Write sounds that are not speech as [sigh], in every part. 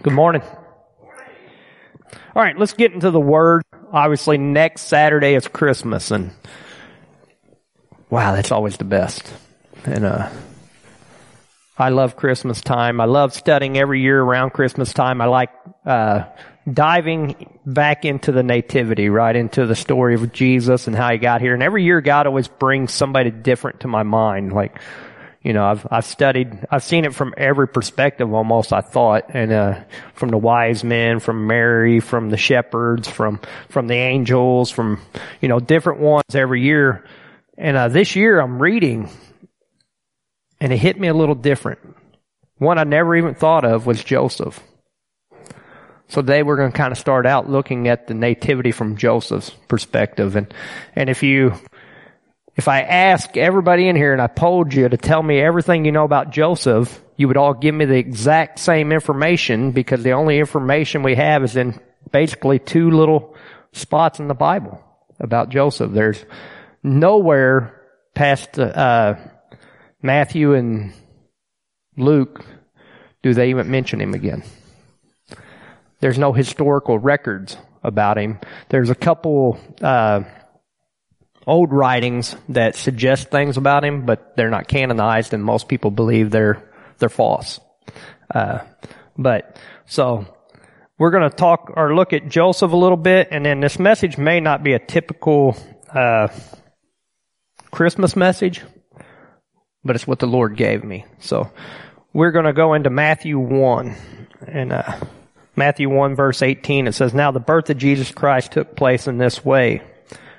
Good morning. All right, let's get into the word. Obviously, next Saturday is Christmas, and wow, that's always the best. And uh, I love Christmas time. I love studying every year around Christmas time. I like uh, diving back into the nativity, right into the story of Jesus and how he got here. And every year, God always brings somebody different to my mind, like you know, I've, I've studied, I've seen it from every perspective almost, I thought, and, uh, from the wise men, from Mary, from the shepherds, from, from the angels, from, you know, different ones every year. And, uh, this year I'm reading and it hit me a little different. One I never even thought of was Joseph. So today we're going to kind of start out looking at the nativity from Joseph's perspective. And, and if you, if I ask everybody in here and I polled you to tell me everything you know about Joseph, you would all give me the exact same information because the only information we have is in basically two little spots in the Bible about Joseph. There's nowhere past uh, Matthew and Luke do they even mention him again. There's no historical records about him. There's a couple uh, old writings that suggest things about him, but they're not canonized, and most people believe they're they're false. Uh, but so we're going to talk or look at Joseph a little bit, and then this message may not be a typical uh, Christmas message, but it's what the Lord gave me. So we're going to go into Matthew one, and uh, Matthew one verse eighteen. It says, "Now the birth of Jesus Christ took place in this way."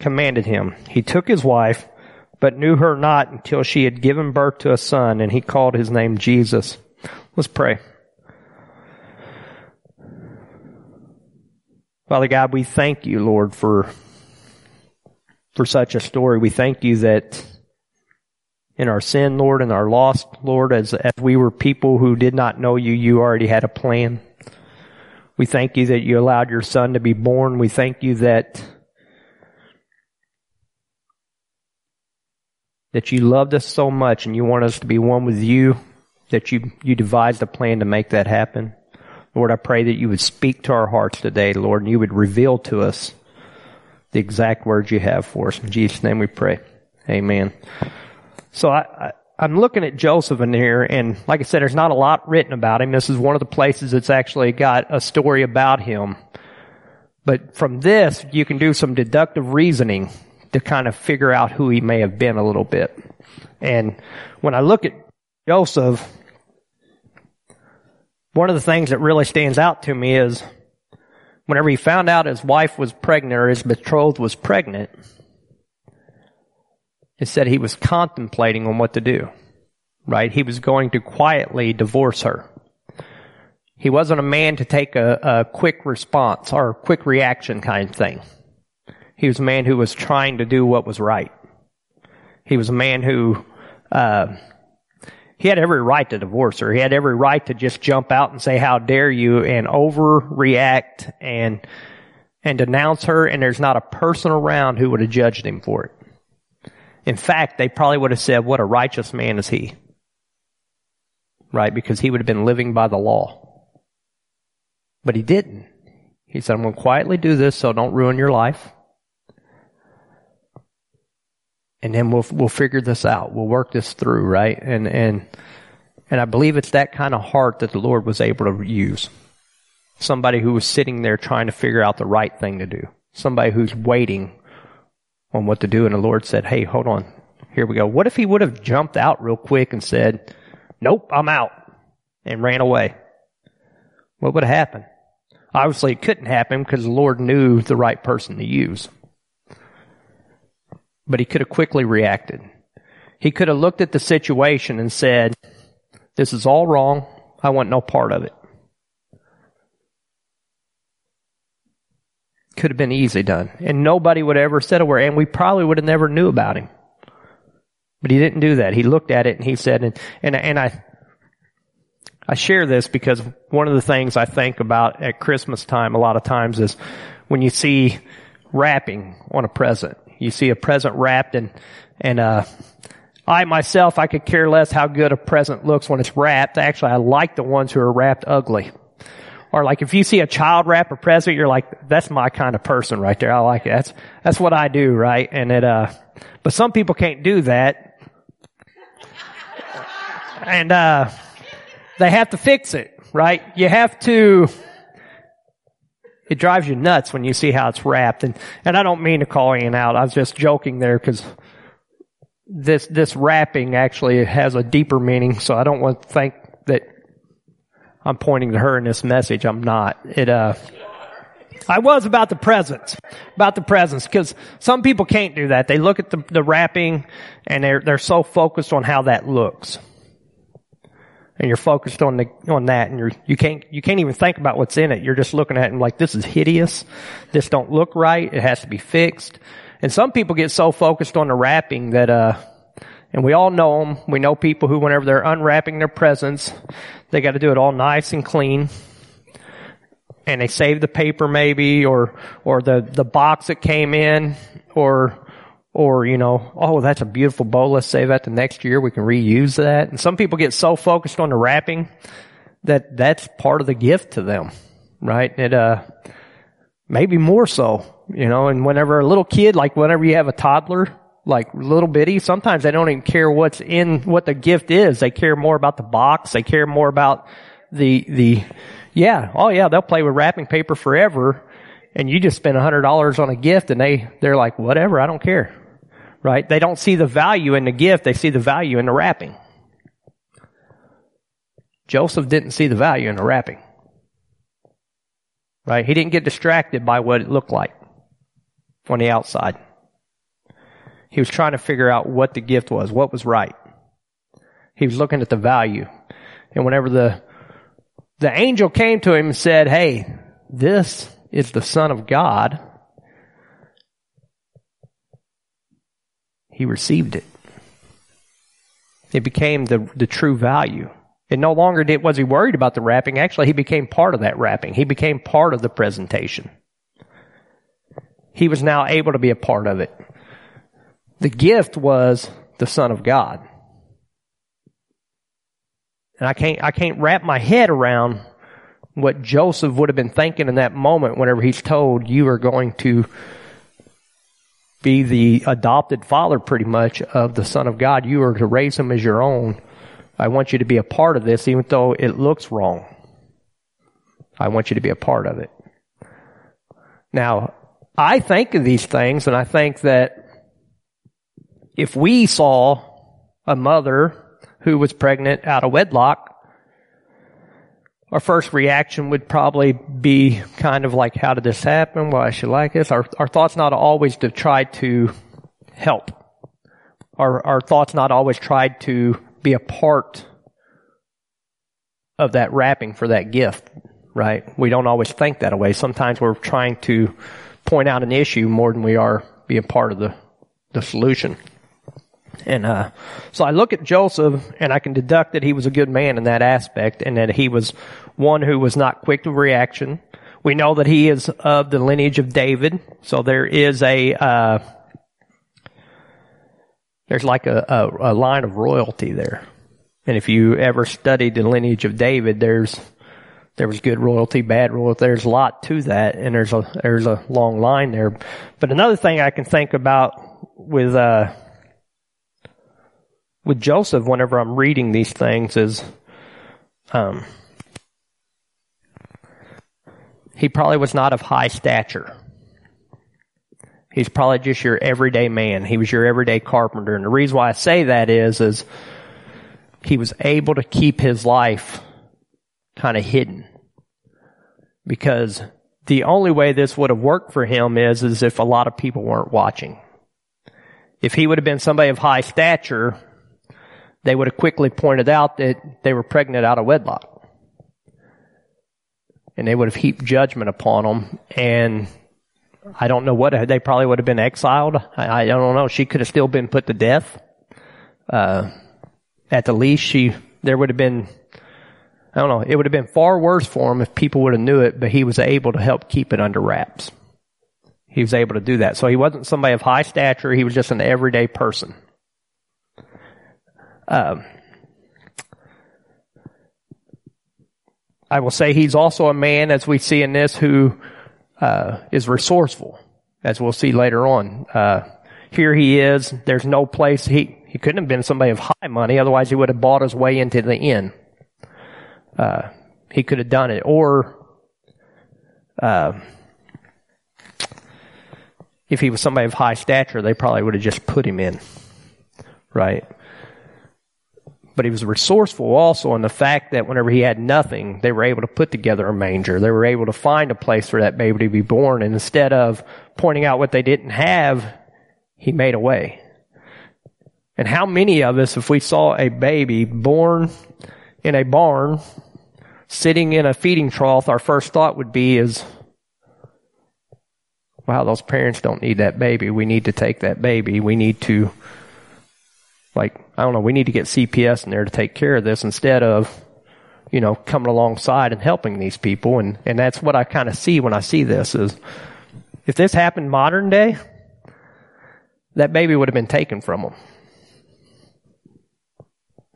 commanded him. He took his wife, but knew her not until she had given birth to a son, and he called his name Jesus. Let's pray. Father God, we thank you, Lord, for, for such a story. We thank you that in our sin, Lord, and our lost, Lord, as, as we were people who did not know you, you already had a plan. We thank you that you allowed your son to be born. We thank you that that you loved us so much and you want us to be one with you, that you, you devised a plan to make that happen. Lord, I pray that you would speak to our hearts today, Lord, and you would reveal to us the exact words you have for us. In Jesus' name we pray. Amen. So I, I, am looking at Joseph in here, and like I said, there's not a lot written about him. This is one of the places that's actually got a story about him. But from this, you can do some deductive reasoning to kind of figure out who he may have been a little bit. And when I look at Joseph, one of the things that really stands out to me is whenever he found out his wife was pregnant or his betrothed was pregnant, it said he was contemplating on what to do. Right? He was going to quietly divorce her. He wasn't a man to take a, a quick response or quick reaction kind of thing. He was a man who was trying to do what was right. He was a man who, uh, he had every right to divorce her. He had every right to just jump out and say, how dare you, and overreact and, and denounce her, and there's not a person around who would have judged him for it. In fact, they probably would have said, what a righteous man is he. Right? Because he would have been living by the law. But he didn't. He said, I'm going to quietly do this so don't ruin your life and then we'll we'll figure this out. We'll work this through, right? And and and I believe it's that kind of heart that the Lord was able to use. Somebody who was sitting there trying to figure out the right thing to do. somebody who's waiting on what to do. And the Lord said, Hey, hold on. Here we go. What if he would have jumped out real quick and said, Nope, I'm out and ran away? What would have happened? Obviously it couldn't happen because the Lord knew the right person to use. But he could have quickly reacted. He could have looked at the situation and said, this is all wrong. I want no part of it. Could have been easy done. And nobody would ever said a word. And we probably would have never knew about him. But he didn't do that. He looked at it and he said, and, and, and I, I share this because one of the things I think about at Christmas time a lot of times is when you see wrapping on a present. You see a present wrapped and, and, uh, I myself, I could care less how good a present looks when it's wrapped. Actually, I like the ones who are wrapped ugly. Or like if you see a child wrap a present, you're like, that's my kind of person right there. I like it. That's, that's what I do, right? And it, uh, but some people can't do that. And, uh, they have to fix it, right? You have to, it drives you nuts when you see how it's wrapped. And, and I don't mean to call Ian out. I was just joking there because this, this wrapping actually has a deeper meaning. So I don't want to think that I'm pointing to her in this message. I'm not. It, uh, I was about the presents, about the presents, because some people can't do that. They look at the, the wrapping and they're, they're so focused on how that looks and you're focused on the on that and you're you can't you can't even think about what's in it. You're just looking at it and like this is hideous. This don't look right. It has to be fixed. And some people get so focused on the wrapping that uh and we all know them we know people who whenever they're unwrapping their presents they got to do it all nice and clean. And they save the paper maybe or or the the box that came in or or, you know, oh, that's a beautiful bowl. Let's save that to next year. We can reuse that. And some people get so focused on the wrapping that that's part of the gift to them, right? It, uh, maybe more so, you know, and whenever a little kid, like whenever you have a toddler, like little bitty, sometimes they don't even care what's in, what the gift is. They care more about the box. They care more about the, the, yeah, oh yeah, they'll play with wrapping paper forever. And you just spend a hundred dollars on a gift and they, they're like, whatever, I don't care right? They don't see the value in the gift, they see the value in the wrapping. Joseph didn't see the value in the wrapping. Right? He didn't get distracted by what it looked like on the outside. He was trying to figure out what the gift was, what was right. He was looking at the value. And whenever the, the angel came to him and said, Hey, this is the son of God, he received it. It became the, the true value. It no longer did, was he worried about the wrapping. Actually, he became part of that wrapping. He became part of the presentation. He was now able to be a part of it. The gift was the Son of God. And I can't, I can't wrap my head around what Joseph would have been thinking in that moment whenever he's told you are going to be the adopted father pretty much of the son of God. You are to raise him as your own. I want you to be a part of this even though it looks wrong. I want you to be a part of it. Now, I think of these things and I think that if we saw a mother who was pregnant out of wedlock, our first reaction would probably be kind of like, how did this happen? Why should I like this? Our, our thoughts not always to try to help. Our, our thoughts not always tried to be a part of that wrapping for that gift, right? We don't always think that way. Sometimes we're trying to point out an issue more than we are being part of the, the solution. And uh, so I look at Joseph and I can deduct that he was a good man in that aspect and that he was one who was not quick to reaction. We know that he is of the lineage of David, so there is a uh, there's like a, a, a line of royalty there. And if you ever studied the lineage of David, there's there was good royalty, bad royalty. There's a lot to that, and there's a there's a long line there. But another thing I can think about with uh, with Joseph, whenever I'm reading these things, is um, he probably was not of high stature. He's probably just your everyday man. He was your everyday carpenter. And the reason why I say that is, is he was able to keep his life kind of hidden. Because the only way this would have worked for him is, is if a lot of people weren't watching. If he would have been somebody of high stature, they would have quickly pointed out that they were pregnant out of wedlock. And they would have heaped judgment upon them and I don't know what they probably would have been exiled. I, I don't know. She could have still been put to death. Uh, at the least, she there would have been. I don't know. It would have been far worse for him if people would have knew it, but he was able to help keep it under wraps. He was able to do that. So he wasn't somebody of high stature. He was just an everyday person. Um, I will say he's also a man, as we see in this, who uh, is resourceful, as we'll see later on. Uh, here he is. There's no place he he couldn't have been somebody of high money, otherwise he would have bought his way into the inn. Uh, he could have done it, or uh, if he was somebody of high stature, they probably would have just put him in, right? But he was resourceful also in the fact that whenever he had nothing, they were able to put together a manger. They were able to find a place for that baby to be born. And instead of pointing out what they didn't have, he made a way. And how many of us, if we saw a baby born in a barn, sitting in a feeding trough, our first thought would be is, wow, those parents don't need that baby. We need to take that baby. We need to like, I don't know, we need to get CPS in there to take care of this instead of, you know, coming alongside and helping these people. And, and that's what I kind of see when I see this is if this happened modern day, that baby would have been taken from him.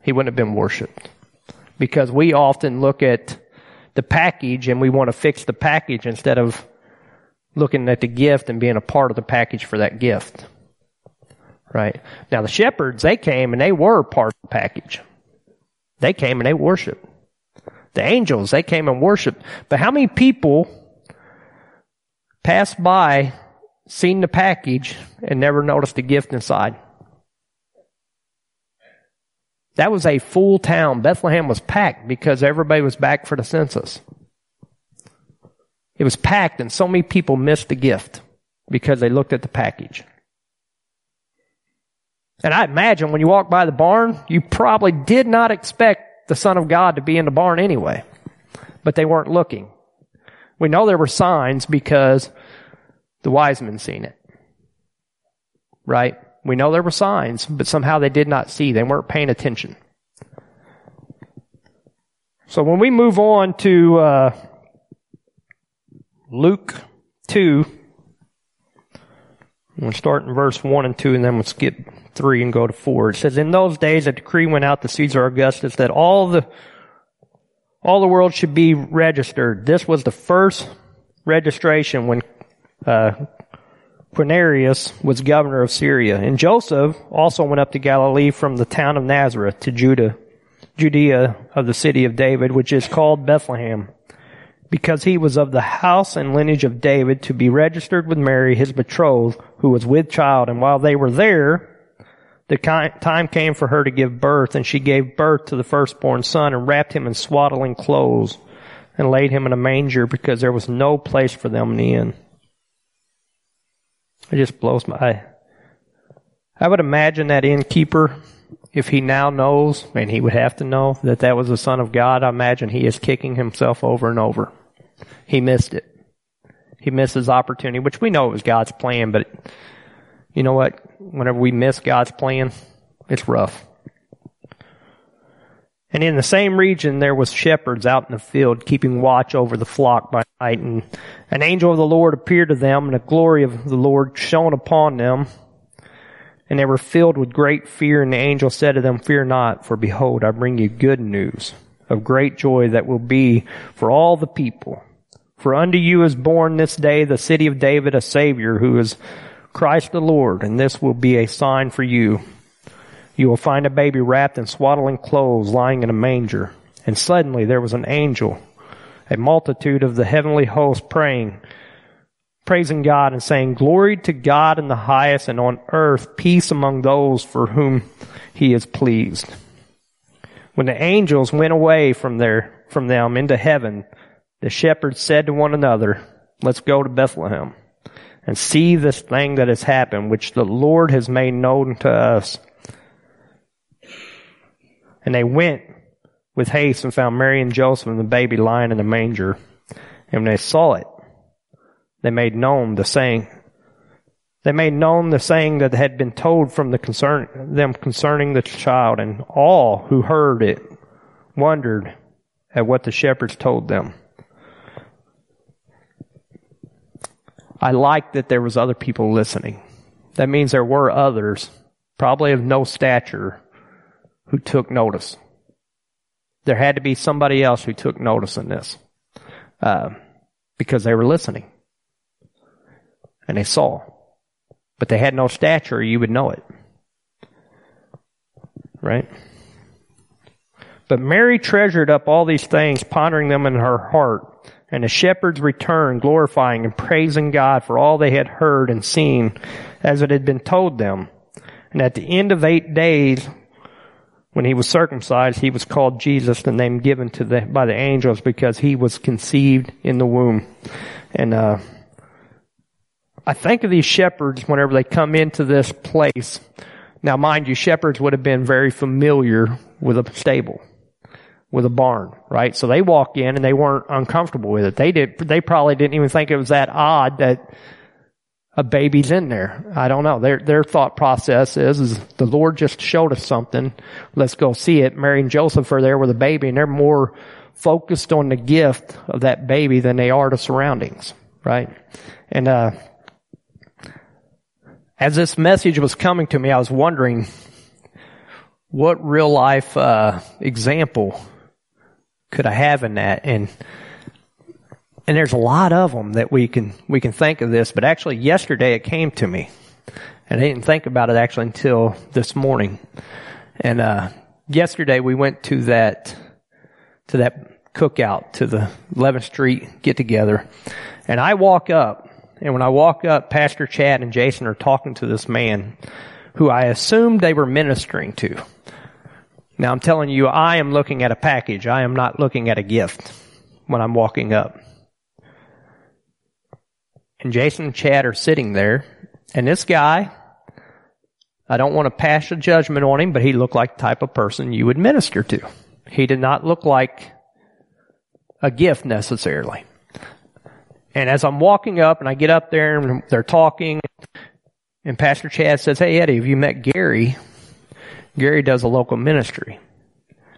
He wouldn't have been worshiped. Because we often look at the package and we want to fix the package instead of looking at the gift and being a part of the package for that gift. Right. Now the shepherds, they came and they were part of the package. They came and they worshiped. The angels, they came and worshiped. But how many people passed by, seen the package, and never noticed the gift inside? That was a full town. Bethlehem was packed because everybody was back for the census. It was packed and so many people missed the gift because they looked at the package. And I imagine when you walk by the barn, you probably did not expect the Son of God to be in the barn anyway. But they weren't looking. We know there were signs because the wise men seen it. Right? We know there were signs, but somehow they did not see. They weren't paying attention. So when we move on to uh, Luke 2, we'll start in verse 1 and 2 and then we'll skip 3 and go to 4. It says, In those days a decree went out to Caesar Augustus that all the, all the world should be registered. This was the first registration when, uh, Quirinius was governor of Syria. And Joseph also went up to Galilee from the town of Nazareth to Judah, Judea of the city of David, which is called Bethlehem, because he was of the house and lineage of David to be registered with Mary, his betrothed, who was with child. And while they were there, the time came for her to give birth, and she gave birth to the firstborn son and wrapped him in swaddling clothes and laid him in a manger because there was no place for them in the inn. It just blows my eye. I would imagine that innkeeper, if he now knows, and he would have to know that that was the son of God, I imagine he is kicking himself over and over. He missed it. He missed his opportunity, which we know it was God's plan, but you know what? Whenever we miss God's plan, it's rough. And in the same region, there was shepherds out in the field keeping watch over the flock by night. And an angel of the Lord appeared to them, and the glory of the Lord shone upon them. And they were filled with great fear. And the angel said to them, Fear not, for behold, I bring you good news of great joy that will be for all the people. For unto you is born this day the city of David a Savior who is Christ the Lord, and this will be a sign for you. You will find a baby wrapped in swaddling clothes lying in a manger. And suddenly there was an angel, a multitude of the heavenly host praying praising God and saying, Glory to God in the highest and on earth, peace among those for whom he is pleased. When the angels went away from there, from them into heaven, the shepherds said to one another, Let's go to Bethlehem and see this thing that has happened, which the Lord has made known to us. And they went with haste and found Mary and Joseph and the baby lying in the manger. And when they saw it, they made known the saying, they made known the saying that had been told from the concern, them concerning the child, and all who heard it wondered at what the shepherds told them. I like that there was other people listening. That means there were others, probably of no stature, who took notice. There had to be somebody else who took notice in this, uh, because they were listening and they saw, but they had no stature. You would know it, right? But Mary treasured up all these things, pondering them in her heart. And the shepherds returned, glorifying and praising God for all they had heard and seen as it had been told them. And at the end of eight days, when he was circumcised, he was called Jesus, the name given to the, by the angels because he was conceived in the womb. And, uh, I think of these shepherds whenever they come into this place. Now mind you, shepherds would have been very familiar with a stable, with a barn, right? So they walk in and they weren't uncomfortable with it. They did, they probably didn't even think it was that odd that a baby's in there. I don't know. Their, their thought process is, is the Lord just showed us something. Let's go see it. Mary and Joseph are there with a baby and they're more focused on the gift of that baby than they are the surroundings, right? And, uh, as this message was coming to me, I was wondering what real life, uh, example could I have in that? And, and there's a lot of them that we can we can think of this. But actually, yesterday it came to me, and I didn't think about it actually until this morning. And uh, yesterday we went to that to that cookout to the 11th Street get together, and I walk up, and when I walk up, Pastor Chad and Jason are talking to this man who I assumed they were ministering to. Now I'm telling you, I am looking at a package. I am not looking at a gift when I'm walking up and Jason and Chad are sitting there, and this guy, I don't want to pass a judgment on him, but he looked like the type of person you would minister to. He did not look like a gift necessarily. And as I'm walking up and I get up there and they're talking, and Pastor Chad says, Hey Eddie, have you met Gary? Gary does a local ministry.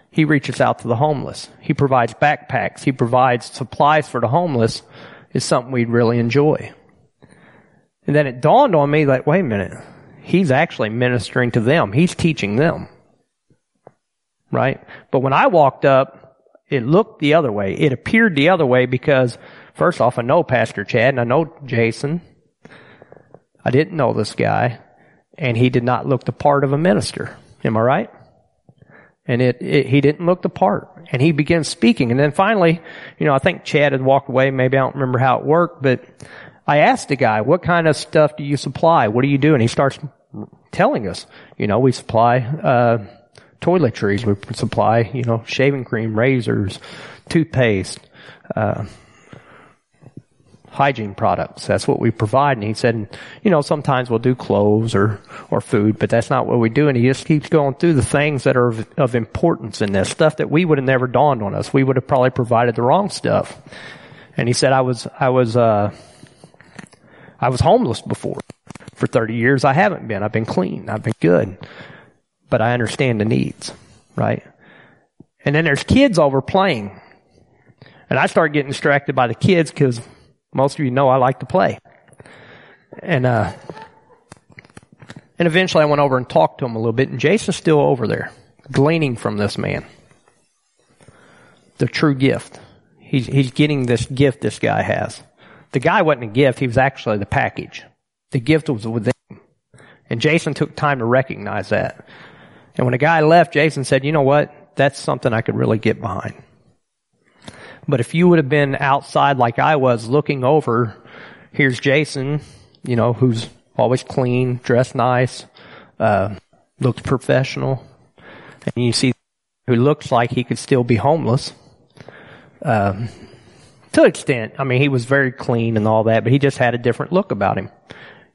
He reaches out to the homeless. He provides backpacks. He provides supplies for the homeless. Is something we'd really enjoy. And then it dawned on me like, wait a minute. He's actually ministering to them. He's teaching them. Right? But when I walked up, it looked the other way. It appeared the other way because first off, I know Pastor Chad and I know Jason. I didn't know this guy and he did not look the part of a minister. Am I right? And it, it, he didn't look the part. And he began speaking. And then finally, you know, I think Chad had walked away. Maybe I don't remember how it worked, but I asked the guy, what kind of stuff do you supply? What do you do? And he starts telling us, you know, we supply, uh, toiletries. We supply, you know, shaving cream, razors, toothpaste, uh, hygiene products. That's what we provide. And he said, you know, sometimes we'll do clothes or, or food, but that's not what we do. And he just keeps going through the things that are of, of importance in this stuff that we would have never dawned on us. We would have probably provided the wrong stuff. And he said, I was, I was, uh, I was homeless before. For 30 years, I haven't been. I've been clean. I've been good. But I understand the needs, right? And then there's kids over playing. And I start getting distracted by the kids because most of you know I like to play. And, uh, and eventually I went over and talked to him a little bit and Jason's still over there, gleaning from this man. The true gift. He's, he's getting this gift this guy has. The guy wasn't a gift, he was actually the package. The gift was within him. And Jason took time to recognize that. And when the guy left, Jason said, you know what? That's something I could really get behind. But if you would have been outside like I was looking over here's Jason, you know, who's always clean, dressed nice, uh, looks professional, and you see who looks like he could still be homeless. Um, to an extent, I mean, he was very clean and all that, but he just had a different look about him.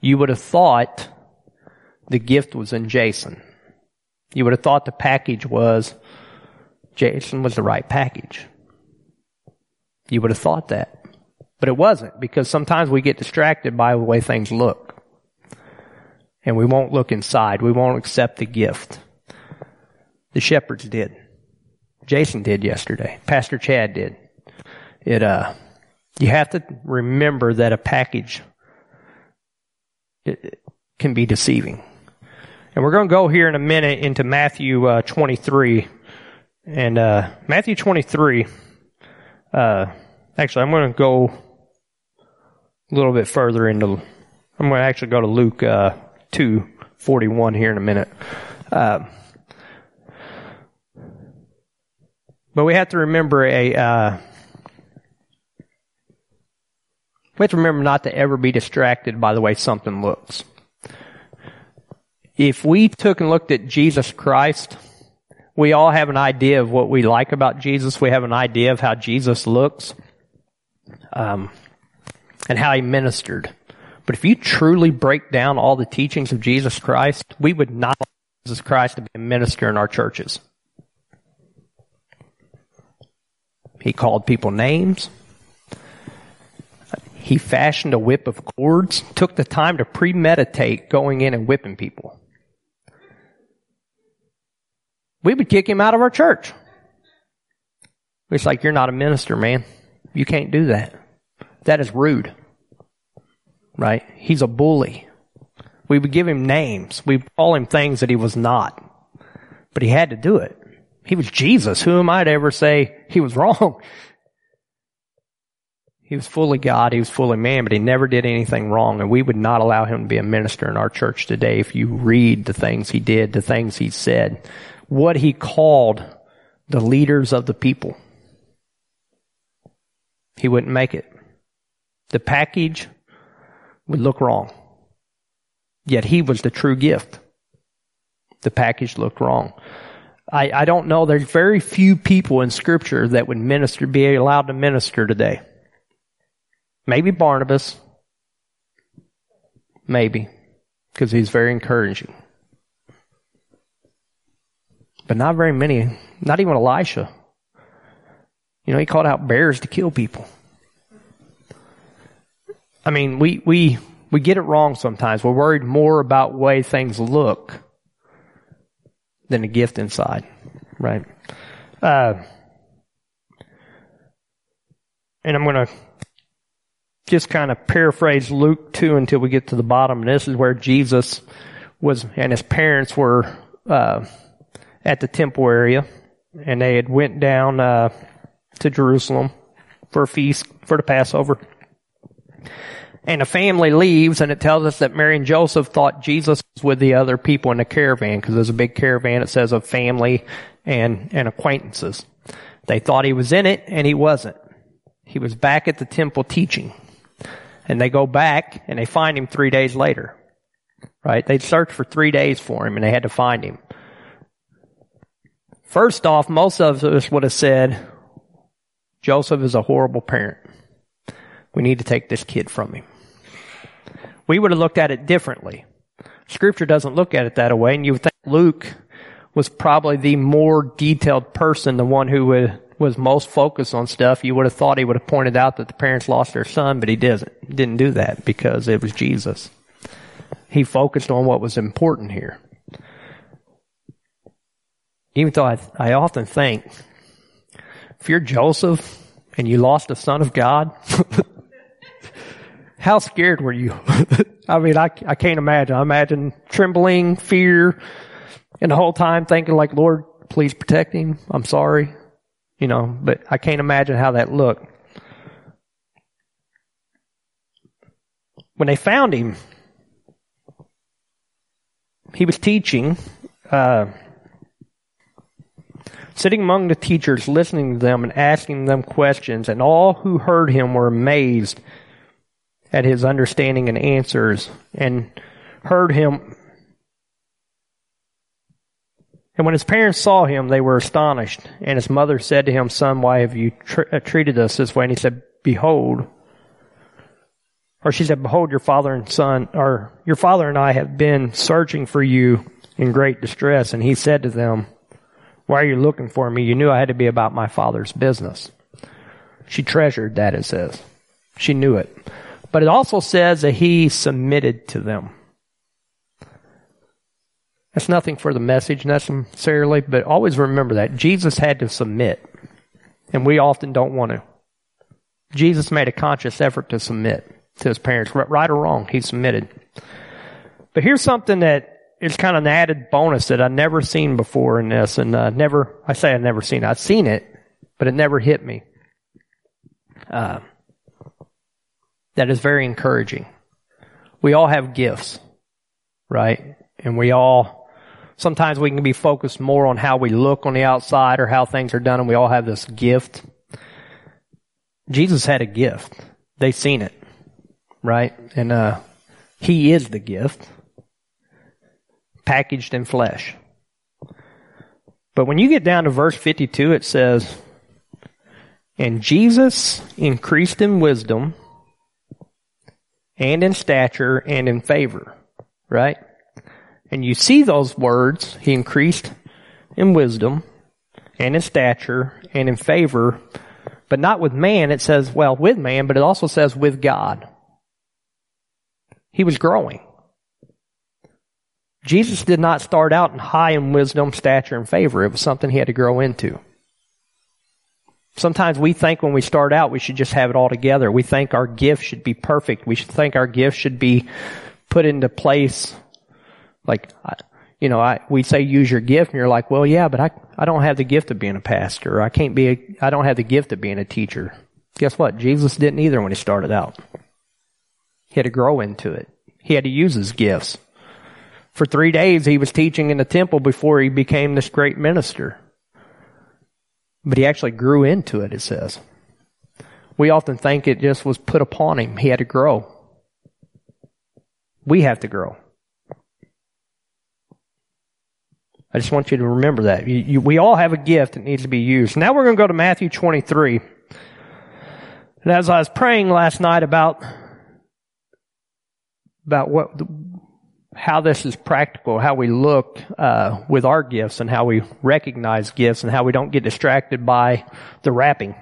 You would have thought the gift was in Jason. You would have thought the package was Jason was the right package. You would have thought that. But it wasn't because sometimes we get distracted by the way things look. And we won't look inside. We won't accept the gift. The shepherds did. Jason did yesterday. Pastor Chad did. It, uh, you have to remember that a package can be deceiving. And we're going to go here in a minute into Matthew uh, 23. And uh, Matthew 23, uh, actually, I'm going to go a little bit further into, I'm going to actually go to Luke uh, 2, 41 here in a minute. Uh, but we have to remember a, uh, we have to remember not to ever be distracted by the way something looks. If we took and looked at Jesus Christ, we all have an idea of what we like about Jesus. We have an idea of how Jesus looks, um, and how he ministered. But if you truly break down all the teachings of Jesus Christ, we would not want Jesus Christ to be a minister in our churches. He called people names. He fashioned a whip of cords, took the time to premeditate going in and whipping people. We would kick him out of our church. It's like, you're not a minister, man. You can't do that. That is rude. Right? He's a bully. We would give him names. We call him things that he was not. But he had to do it. He was Jesus. Who am I to ever say he was [laughs] wrong? He was fully God, he was fully man, but he never did anything wrong. And we would not allow him to be a minister in our church today if you read the things he did, the things he said, what he called the leaders of the people. He wouldn't make it. The package would look wrong. Yet he was the true gift. The package looked wrong. I, I don't know. There's very few people in scripture that would minister, be allowed to minister today. Maybe Barnabas. Maybe. Because he's very encouraging. But not very many. Not even Elisha. You know, he called out bears to kill people. I mean, we, we, we get it wrong sometimes. We're worried more about way things look than the gift inside. Right? Uh, and I'm going to just kind of paraphrase Luke 2 until we get to the bottom. This is where Jesus was, and his parents were, uh, at the temple area. And they had went down, uh, to Jerusalem for a feast, for the Passover. And a family leaves and it tells us that Mary and Joseph thought Jesus was with the other people in the caravan because there's a big caravan. It says of family and, and acquaintances. They thought he was in it and he wasn't. He was back at the temple teaching. And they go back and they find him three days later. Right? They searched for three days for him and they had to find him. First off, most of us would have said, Joseph is a horrible parent. We need to take this kid from him. We would have looked at it differently. Scripture doesn't look at it that way, and you would think Luke was probably the more detailed person, the one who would was most focused on stuff, you would have thought he would have pointed out that the parents lost their son, but he doesn't. Didn't do that because it was Jesus. He focused on what was important here. Even though I, I often think, if you're Joseph and you lost a son of God, [laughs] how scared were you? [laughs] I mean, I, I can't imagine. I imagine trembling, fear, and the whole time thinking like, Lord, please protect him. I'm sorry. You know, but I can't imagine how that looked. When they found him, he was teaching, uh, sitting among the teachers, listening to them and asking them questions, and all who heard him were amazed at his understanding and answers and heard him. And when his parents saw him, they were astonished. And his mother said to him, Son, why have you tr- uh, treated us this way? And he said, Behold, or she said, Behold, your father and son, or your father and I have been searching for you in great distress. And he said to them, Why are you looking for me? You knew I had to be about my father's business. She treasured that, it says. She knew it. But it also says that he submitted to them. That's nothing for the message necessarily, but always remember that. Jesus had to submit. And we often don't want to. Jesus made a conscious effort to submit to his parents. Right or wrong, he submitted. But here's something that is kind of an added bonus that I've never seen before in this, and uh, never, I say I've never seen it. I've seen it, but it never hit me. Uh, that is very encouraging. We all have gifts, right? And we all, sometimes we can be focused more on how we look on the outside or how things are done, and we all have this gift. Jesus had a gift. They seen it, right? And uh, he is the gift, packaged in flesh. But when you get down to verse 52, it says, And Jesus increased in wisdom and in stature and in favor, right? And you see those words, he increased in wisdom and in stature and in favor, but not with man. It says, well, with man, but it also says with God. He was growing. Jesus did not start out in high in wisdom, stature, and favor. It was something he had to grow into. Sometimes we think when we start out we should just have it all together. We think our gift should be perfect. We should think our gift should be put into place. Like, you know, I, we say use your gift and you're like, well, yeah, but I, I don't have the gift of being a pastor. I can't be, a, I don't have the gift of being a teacher. Guess what? Jesus didn't either when he started out. He had to grow into it. He had to use his gifts. For three days he was teaching in the temple before he became this great minister. But he actually grew into it, it says. We often think it just was put upon him. He had to grow. We have to grow. I just want you to remember that. You, you, we all have a gift that needs to be used. Now we're going to go to Matthew 23. And as I was praying last night about, about what, how this is practical, how we look uh, with our gifts and how we recognize gifts and how we don't get distracted by the wrapping,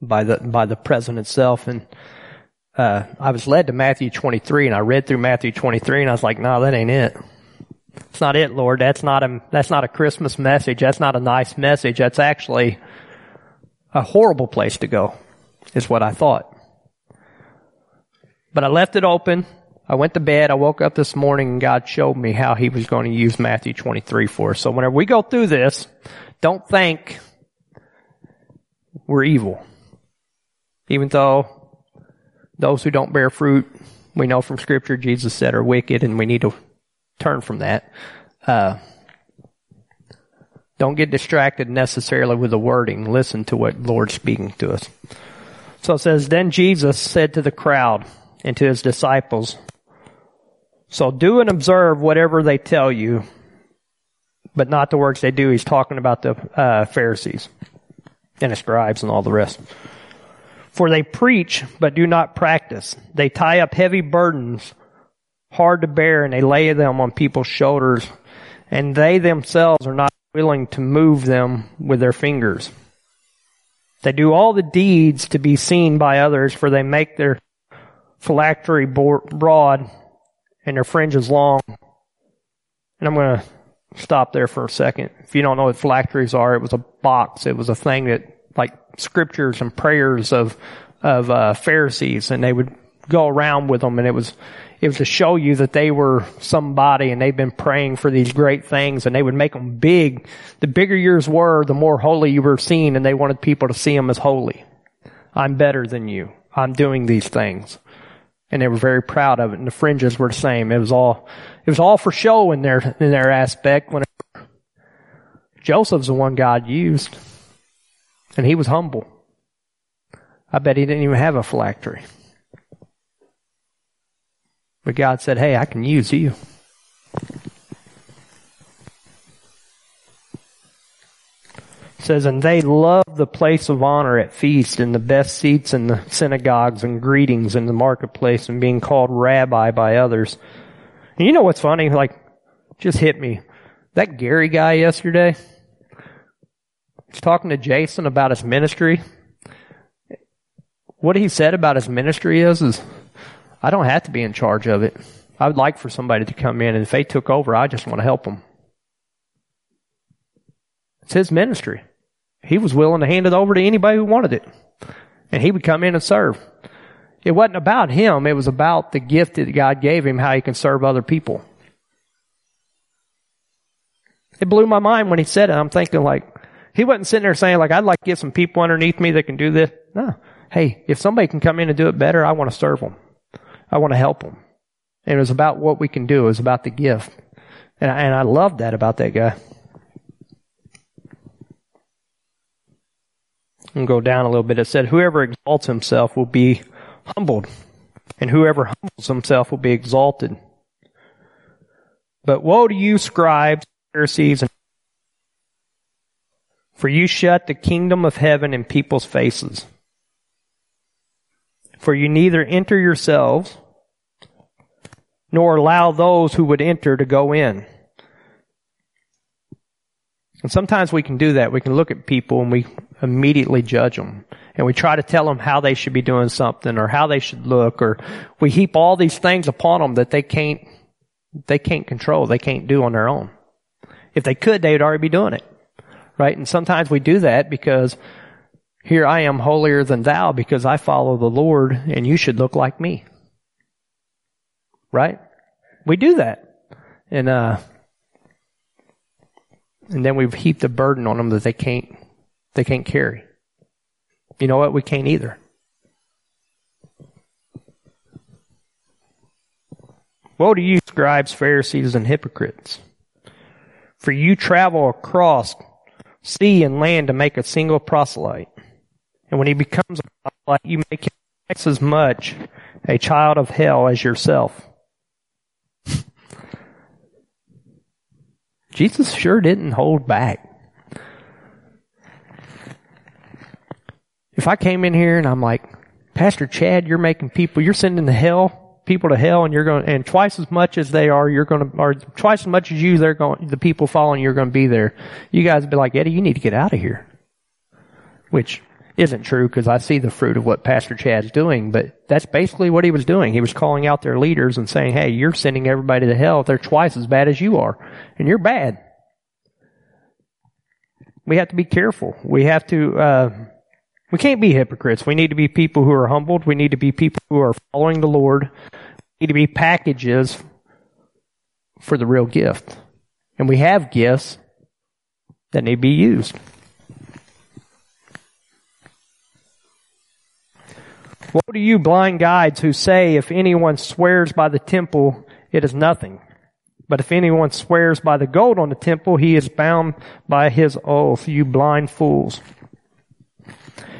by the by the present itself. And uh, I was led to Matthew 23, and I read through Matthew 23, and I was like, "No, that ain't it. It's not it, Lord. That's not a that's not a Christmas message. That's not a nice message. That's actually a horrible place to go." Is what I thought. But I left it open I went to bed, I woke up this morning and God showed me how he was going to use Matthew 23 for us. So whenever we go through this, don't think we're evil. Even though those who don't bear fruit, we know from scripture Jesus said are wicked and we need to turn from that. Uh, don't get distracted necessarily with the wording. Listen to what Lord's speaking to us. So it says, Then Jesus said to the crowd and to his disciples, so do and observe whatever they tell you, but not the works they do. He's talking about the uh, Pharisees and the scribes and all the rest. For they preach, but do not practice. They tie up heavy burdens, hard to bear, and they lay them on people's shoulders, and they themselves are not willing to move them with their fingers. They do all the deeds to be seen by others, for they make their phylactery broad and their fringe is long. And I'm going to stop there for a second. If you don't know what phylacteries are, it was a box. It was a thing that, like scriptures and prayers of, of, uh, Pharisees, and they would go around with them, and it was, it was to show you that they were somebody and they've been praying for these great things and they would make them big. The bigger yours were, the more holy you were seen and they wanted people to see them as holy. I'm better than you. I'm doing these things and they were very proud of it. And the fringes were the same. It was all it was all for show in their in their aspect. When Joseph's the one God used, and he was humble. I bet he didn't even have a phylactery. But God said, "Hey, I can use you." Says, and they love the place of honor at feasts and the best seats in the synagogues and greetings in the marketplace and being called rabbi by others. And you know what's funny? Like, just hit me. That Gary guy yesterday, he's talking to Jason about his ministry. What he said about his ministry is, is I don't have to be in charge of it. I would like for somebody to come in and if they took over, I just want to help them. It's his ministry. He was willing to hand it over to anybody who wanted it. And he would come in and serve. It wasn't about him, it was about the gift that God gave him, how he can serve other people. It blew my mind when he said it. I'm thinking like, he wasn't sitting there saying like, I'd like to get some people underneath me that can do this. No. Hey, if somebody can come in and do it better, I want to serve them. I want to help them. And it was about what we can do. It was about the gift. And I, and I loved that about that guy. And go down a little bit. It said, whoever exalts himself will be humbled, and whoever humbles himself will be exalted. But woe to you, scribes, Pharisees, and for you shut the kingdom of heaven in people's faces. For you neither enter yourselves, nor allow those who would enter to go in. And sometimes we can do that. We can look at people and we immediately judge them. And we try to tell them how they should be doing something or how they should look or we heap all these things upon them that they can't, they can't control, they can't do on their own. If they could, they would already be doing it. Right? And sometimes we do that because here I am holier than thou because I follow the Lord and you should look like me. Right? We do that. And, uh, and then we've heaped a burden on them that they can't they can't carry. You know what? We can't either. Woe to you, scribes, Pharisees, and hypocrites! For you travel across sea and land to make a single proselyte. And when he becomes a proselyte, you make him as much a child of hell as yourself. [laughs] Jesus sure didn't hold back. If I came in here and I'm like, Pastor Chad, you're making people, you're sending the hell, people to hell and you're going, and twice as much as they are, you're going to, or twice as much as you, they're going, the people following you are going to be there. You guys would be like, Eddie, you need to get out of here. Which isn't true because I see the fruit of what Pastor Chad's doing, but that's basically what he was doing. He was calling out their leaders and saying, hey, you're sending everybody to hell they're twice as bad as you are. And you're bad. We have to be careful. We have to, uh, we can't be hypocrites. We need to be people who are humbled. We need to be people who are following the Lord. We need to be packages for the real gift. And we have gifts that need to be used. Woe to you blind guides who say if anyone swears by the temple, it is nothing. But if anyone swears by the gold on the temple, he is bound by his oath, you blind fools.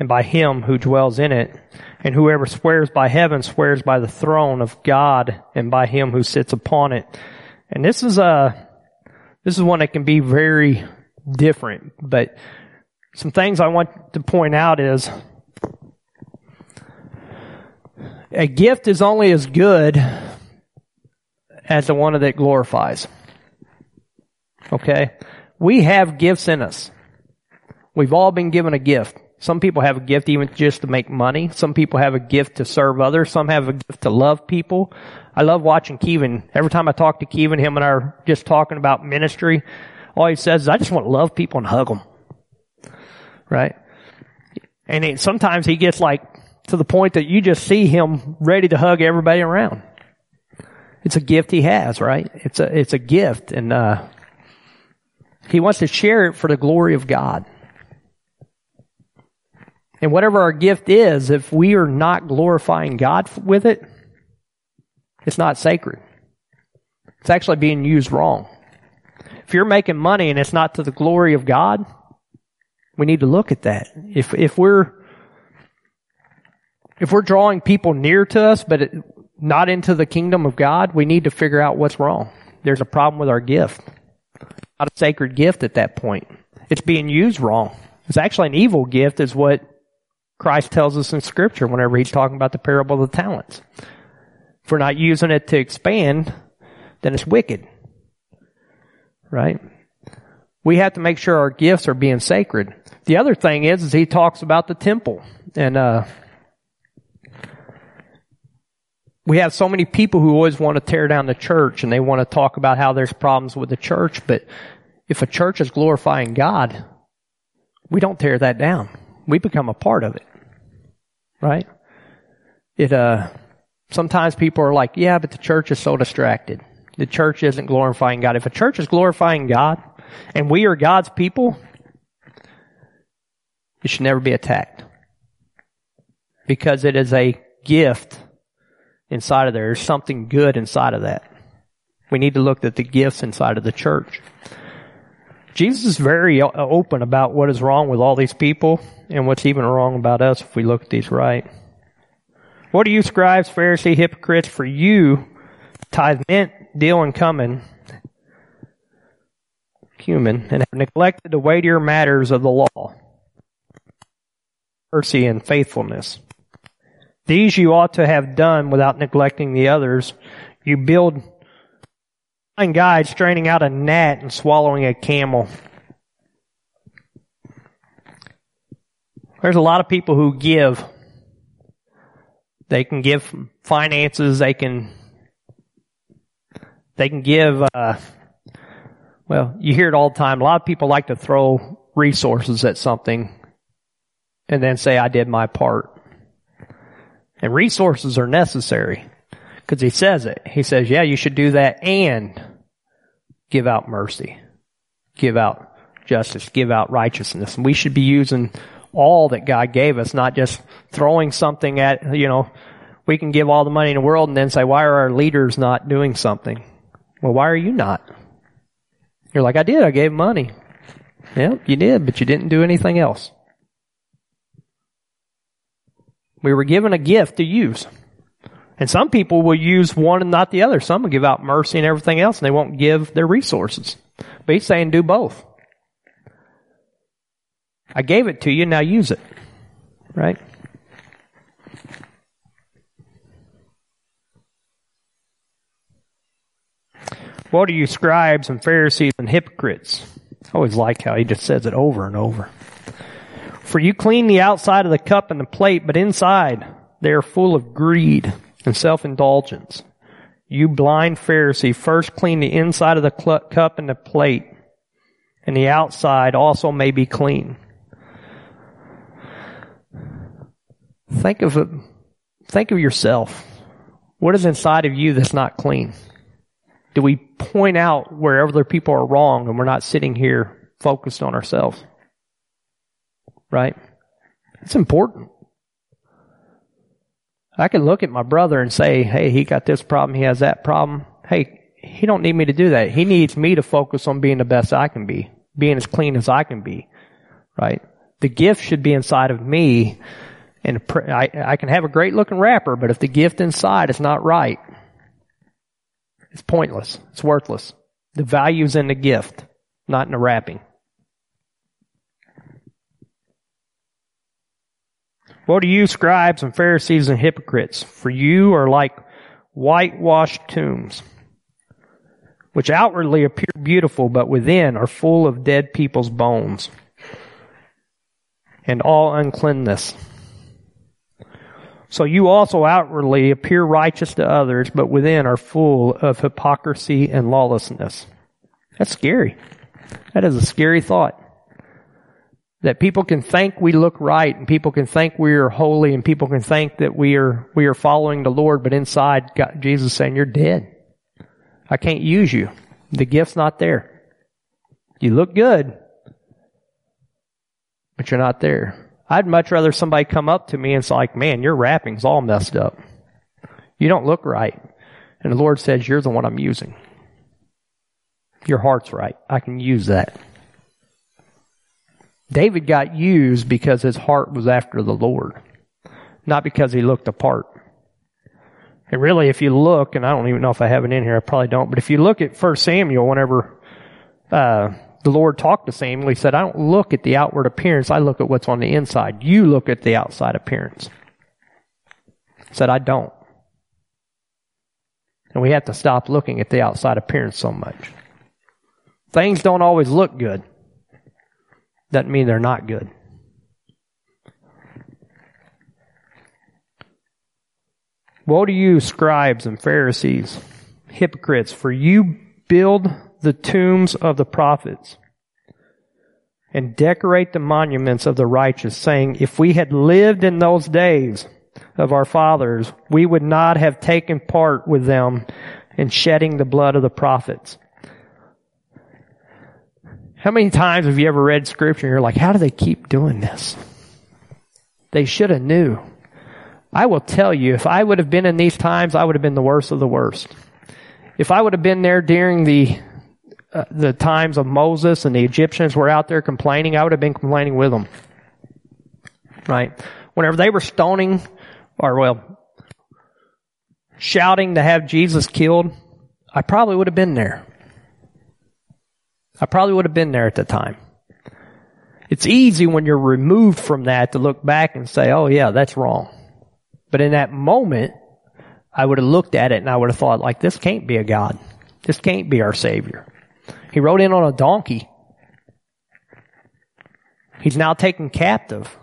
and by him who dwells in it. And whoever swears by heaven swears by the throne of God and by him who sits upon it. And this is a, this is one that can be very different, but some things I want to point out is a gift is only as good as the one that glorifies. Okay? We have gifts in us. We've all been given a gift. Some people have a gift even just to make money. Some people have a gift to serve others. Some have a gift to love people. I love watching Kevin. Every time I talk to Kevin, him and I are just talking about ministry. All he says is, I just want to love people and hug them. Right? And it, sometimes he gets like to the point that you just see him ready to hug everybody around. It's a gift he has, right? It's a, it's a gift and, uh, he wants to share it for the glory of God. And whatever our gift is, if we are not glorifying God with it, it's not sacred. It's actually being used wrong. If you're making money and it's not to the glory of God, we need to look at that. If, if we're, if we're drawing people near to us, but it, not into the kingdom of God, we need to figure out what's wrong. There's a problem with our gift. Not a sacred gift at that point. It's being used wrong. It's actually an evil gift is what Christ tells us in scripture whenever he's talking about the parable of the talents. If we're not using it to expand, then it's wicked. Right? We have to make sure our gifts are being sacred. The other thing is, is he talks about the temple. And, uh, we have so many people who always want to tear down the church and they want to talk about how there's problems with the church, but if a church is glorifying God, we don't tear that down. We become a part of it. Right? It, uh, sometimes people are like, yeah, but the church is so distracted. The church isn't glorifying God. If a church is glorifying God and we are God's people, it should never be attacked. Because it is a gift inside of there. There's something good inside of that. We need to look at the gifts inside of the church. Jesus is very open about what is wrong with all these people and what's even wrong about us if we look at these right. What are you scribes, Pharisee, hypocrites, for you tithe mint, dill, and cumin, cumin, and have neglected the weightier matters of the law, mercy and faithfulness. These you ought to have done without neglecting the others. You build blind guide straining out a gnat and swallowing a camel. There's a lot of people who give. They can give finances. They can. They can give. Uh, well, you hear it all the time. A lot of people like to throw resources at something, and then say, "I did my part." And resources are necessary. Because he says it. He says, yeah, you should do that and give out mercy. Give out justice. Give out righteousness. And we should be using all that God gave us, not just throwing something at, you know, we can give all the money in the world and then say, why are our leaders not doing something? Well, why are you not? You're like, I did. I gave money. Yep, you did, but you didn't do anything else. We were given a gift to use. And some people will use one and not the other. Some will give out mercy and everything else and they won't give their resources. But he's saying do both. I gave it to you, now use it. Right? What are you scribes and Pharisees and hypocrites? I always like how he just says it over and over. For you clean the outside of the cup and the plate, but inside they are full of greed and self-indulgence. You blind Pharisee, first clean the inside of the cup and the plate, and the outside also may be clean. Think of think of yourself. What is inside of you that's not clean? Do we point out where other people are wrong and we're not sitting here focused on ourselves? Right? It's important. I can look at my brother and say, hey, he got this problem, he has that problem. Hey, he don't need me to do that. He needs me to focus on being the best I can be, being as clean as I can be. Right? The gift should be inside of me and I, I can have a great looking wrapper, but if the gift inside is not right, it's pointless. It's worthless. The value's in the gift, not in the wrapping. What are you, scribes and Pharisees and hypocrites? For you are like whitewashed tombs, which outwardly appear beautiful, but within are full of dead people's bones and all uncleanness. So you also outwardly appear righteous to others, but within are full of hypocrisy and lawlessness. That's scary. That is a scary thought. That people can think we look right and people can think we are holy and people can think that we are, we are following the Lord, but inside God, Jesus saying you're dead. I can't use you. The gift's not there. You look good, but you're not there. I'd much rather somebody come up to me and say like, man, your wrapping's all messed up. You don't look right. And the Lord says, you're the one I'm using. Your heart's right. I can use that. David got used because his heart was after the Lord, not because he looked apart. And really, if you look, and I don't even know if I have it in here, I probably don't, but if you look at 1 Samuel, whenever uh, the Lord talked to Samuel, he said, I don't look at the outward appearance, I look at what's on the inside. You look at the outside appearance. He said, I don't. And we have to stop looking at the outside appearance so much. Things don't always look good. Doesn't mean they're not good. Woe to you, scribes and Pharisees, hypocrites, for you build the tombs of the prophets and decorate the monuments of the righteous, saying, if we had lived in those days of our fathers, we would not have taken part with them in shedding the blood of the prophets. How many times have you ever read scripture and you're like, how do they keep doing this? They should have knew. I will tell you, if I would have been in these times, I would have been the worst of the worst. If I would have been there during the uh, the times of Moses and the Egyptians were out there complaining, I would have been complaining with them. Right? Whenever they were stoning, or well, shouting to have Jesus killed, I probably would have been there. I probably would have been there at the time. It's easy when you're removed from that to look back and say, oh yeah, that's wrong. But in that moment, I would have looked at it and I would have thought like, this can't be a God. This can't be our Savior. He rode in on a donkey. He's now taken captive.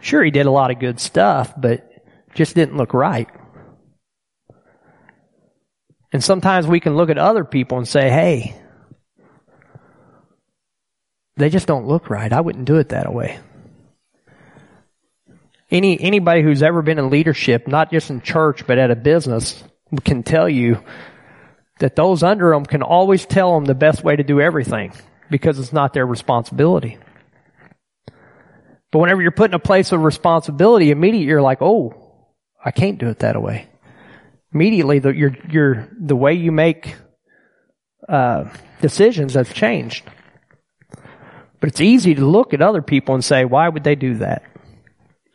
Sure, he did a lot of good stuff, but just didn't look right. And sometimes we can look at other people and say, hey, they just don't look right. I wouldn't do it that way. Any, anybody who's ever been in leadership, not just in church, but at a business, can tell you that those under them can always tell them the best way to do everything because it's not their responsibility. But whenever you're put in a place of responsibility, immediately you're like, oh, I can't do it that way. Immediately, the, the way you make uh, decisions has changed. But it's easy to look at other people and say, why would they do that?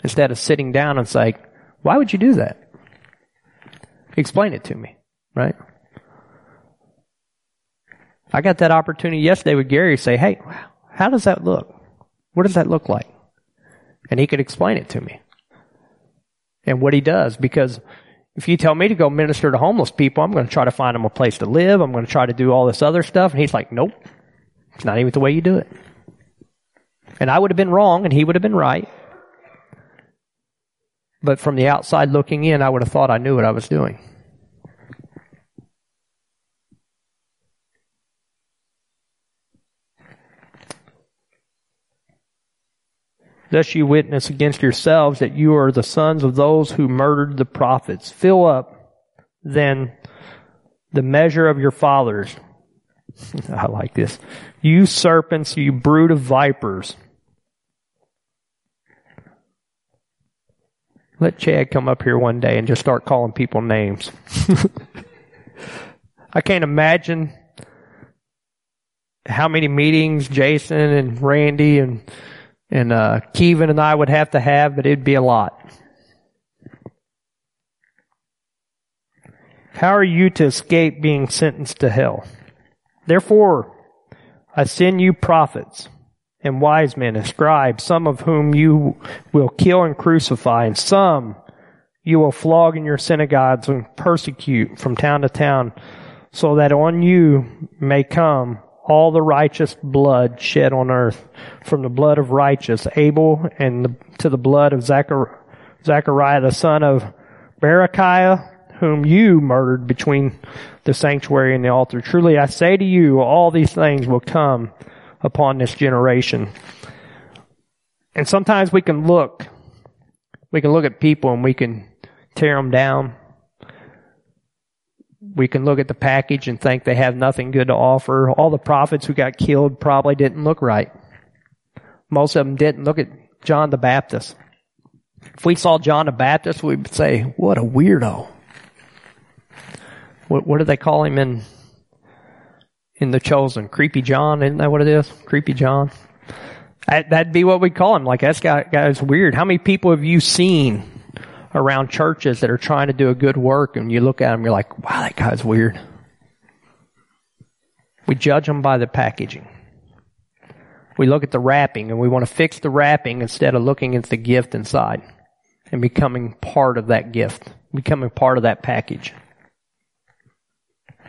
Instead of sitting down and say, why would you do that? Explain it to me, right? I got that opportunity yesterday with Gary to say, hey, how does that look? What does that look like? And he could explain it to me. And what he does, because if you tell me to go minister to homeless people, I'm going to try to find them a place to live. I'm going to try to do all this other stuff. And he's like, nope, it's not even the way you do it. And I would have been wrong and he would have been right. But from the outside looking in, I would have thought I knew what I was doing. Thus you witness against yourselves that you are the sons of those who murdered the prophets. Fill up then the measure of your fathers. [laughs] I like this. You serpents, you brood of vipers. Let Chad come up here one day and just start calling people names. [laughs] I can't imagine how many meetings Jason and Randy and and uh, Kevin and I would have to have, but it'd be a lot. How are you to escape being sentenced to hell? Therefore, I send you prophets and wise men and scribes, some of whom you will kill and crucify, and some you will flog in your synagogues and persecute from town to town, so that on you may come all the righteous blood shed on earth, from the blood of righteous Abel and the, to the blood of Zachar, Zachariah the son of Berechiah, whom you murdered between the sanctuary and the altar. Truly I say to you, all these things will come upon this generation. And sometimes we can look, we can look at people and we can tear them down. We can look at the package and think they have nothing good to offer. All the prophets who got killed probably didn't look right. Most of them didn't. Look at John the Baptist. If we saw John the Baptist, we'd say, what a weirdo. What, what do they call him in, in The Chosen? Creepy John, isn't that what it is? Creepy John? That'd be what we'd call him. Like, that guy, guy's weird. How many people have you seen around churches that are trying to do a good work and you look at them, you're like, wow, that guy's weird. We judge them by the packaging. We look at the wrapping and we want to fix the wrapping instead of looking at the gift inside and becoming part of that gift, becoming part of that package.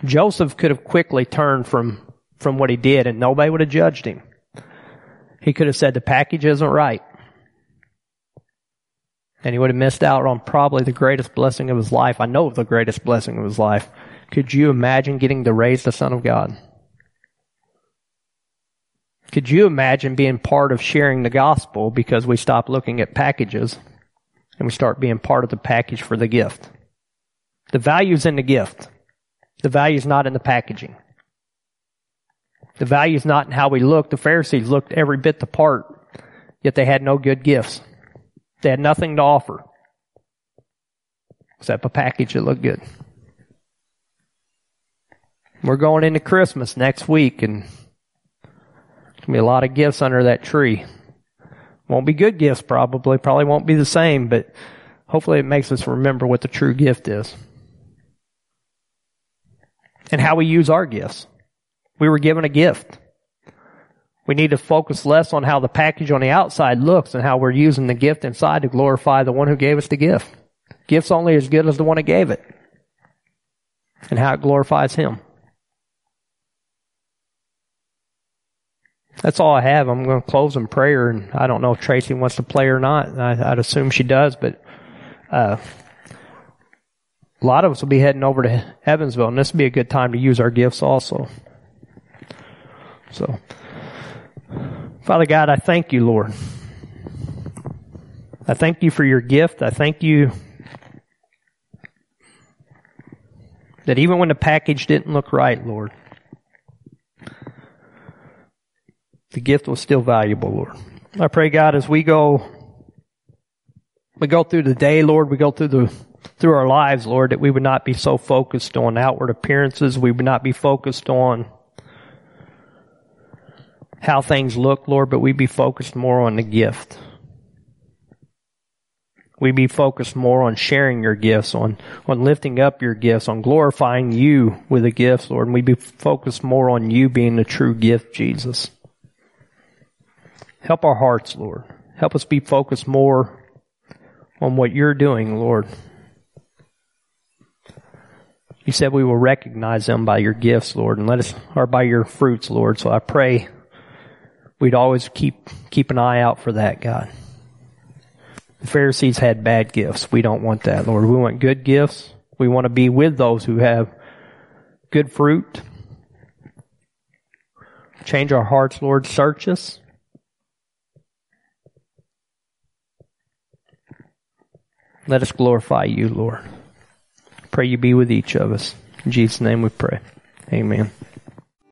Joseph could have quickly turned from, from what he did and nobody would have judged him. He could have said the package isn't right. And he would have missed out on probably the greatest blessing of his life. I know of the greatest blessing of his life. Could you imagine getting to raise the Son of God? Could you imagine being part of sharing the gospel because we stop looking at packages and we start being part of the package for the gift? The value's in the gift. The value is not in the packaging. The value is not in how we look. The Pharisees looked every bit the part, yet they had no good gifts. They had nothing to offer except a package that looked good. We're going into Christmas next week and there's gonna be a lot of gifts under that tree. Won't be good gifts probably, probably won't be the same, but hopefully it makes us remember what the true gift is. And how we use our gifts. We were given a gift. We need to focus less on how the package on the outside looks and how we're using the gift inside to glorify the one who gave us the gift. Gift's only as good as the one who gave it. And how it glorifies him. That's all I have. I'm going to close in prayer, and I don't know if Tracy wants to play or not. I, would assume she does, but uh, a lot of us will be heading over to Evansville, and this would be a good time to use our gifts also. So. Father God, I thank you, Lord. I thank you for your gift. I thank you that even when the package didn't look right, Lord, the gift was still valuable, Lord. I pray, God, as we go, we go through the day, Lord, we go through the, through our lives, Lord, that we would not be so focused on outward appearances. We would not be focused on how things look, Lord, but we'd be focused more on the gift. We'd be focused more on sharing your gifts, on, on lifting up your gifts, on glorifying you with the gifts, Lord. And we'd be focused more on you being the true gift, Jesus. Help our hearts, Lord. Help us be focused more on what you're doing, Lord. You said we will recognize them by your gifts, Lord, and let us, or by your fruits, Lord. So I pray we'd always keep, keep an eye out for that, God. The Pharisees had bad gifts. We don't want that, Lord. We want good gifts. We want to be with those who have good fruit. Change our hearts, Lord. Search us. Let us glorify you, Lord. Pray you be with each of us. In Jesus' name we pray. Amen.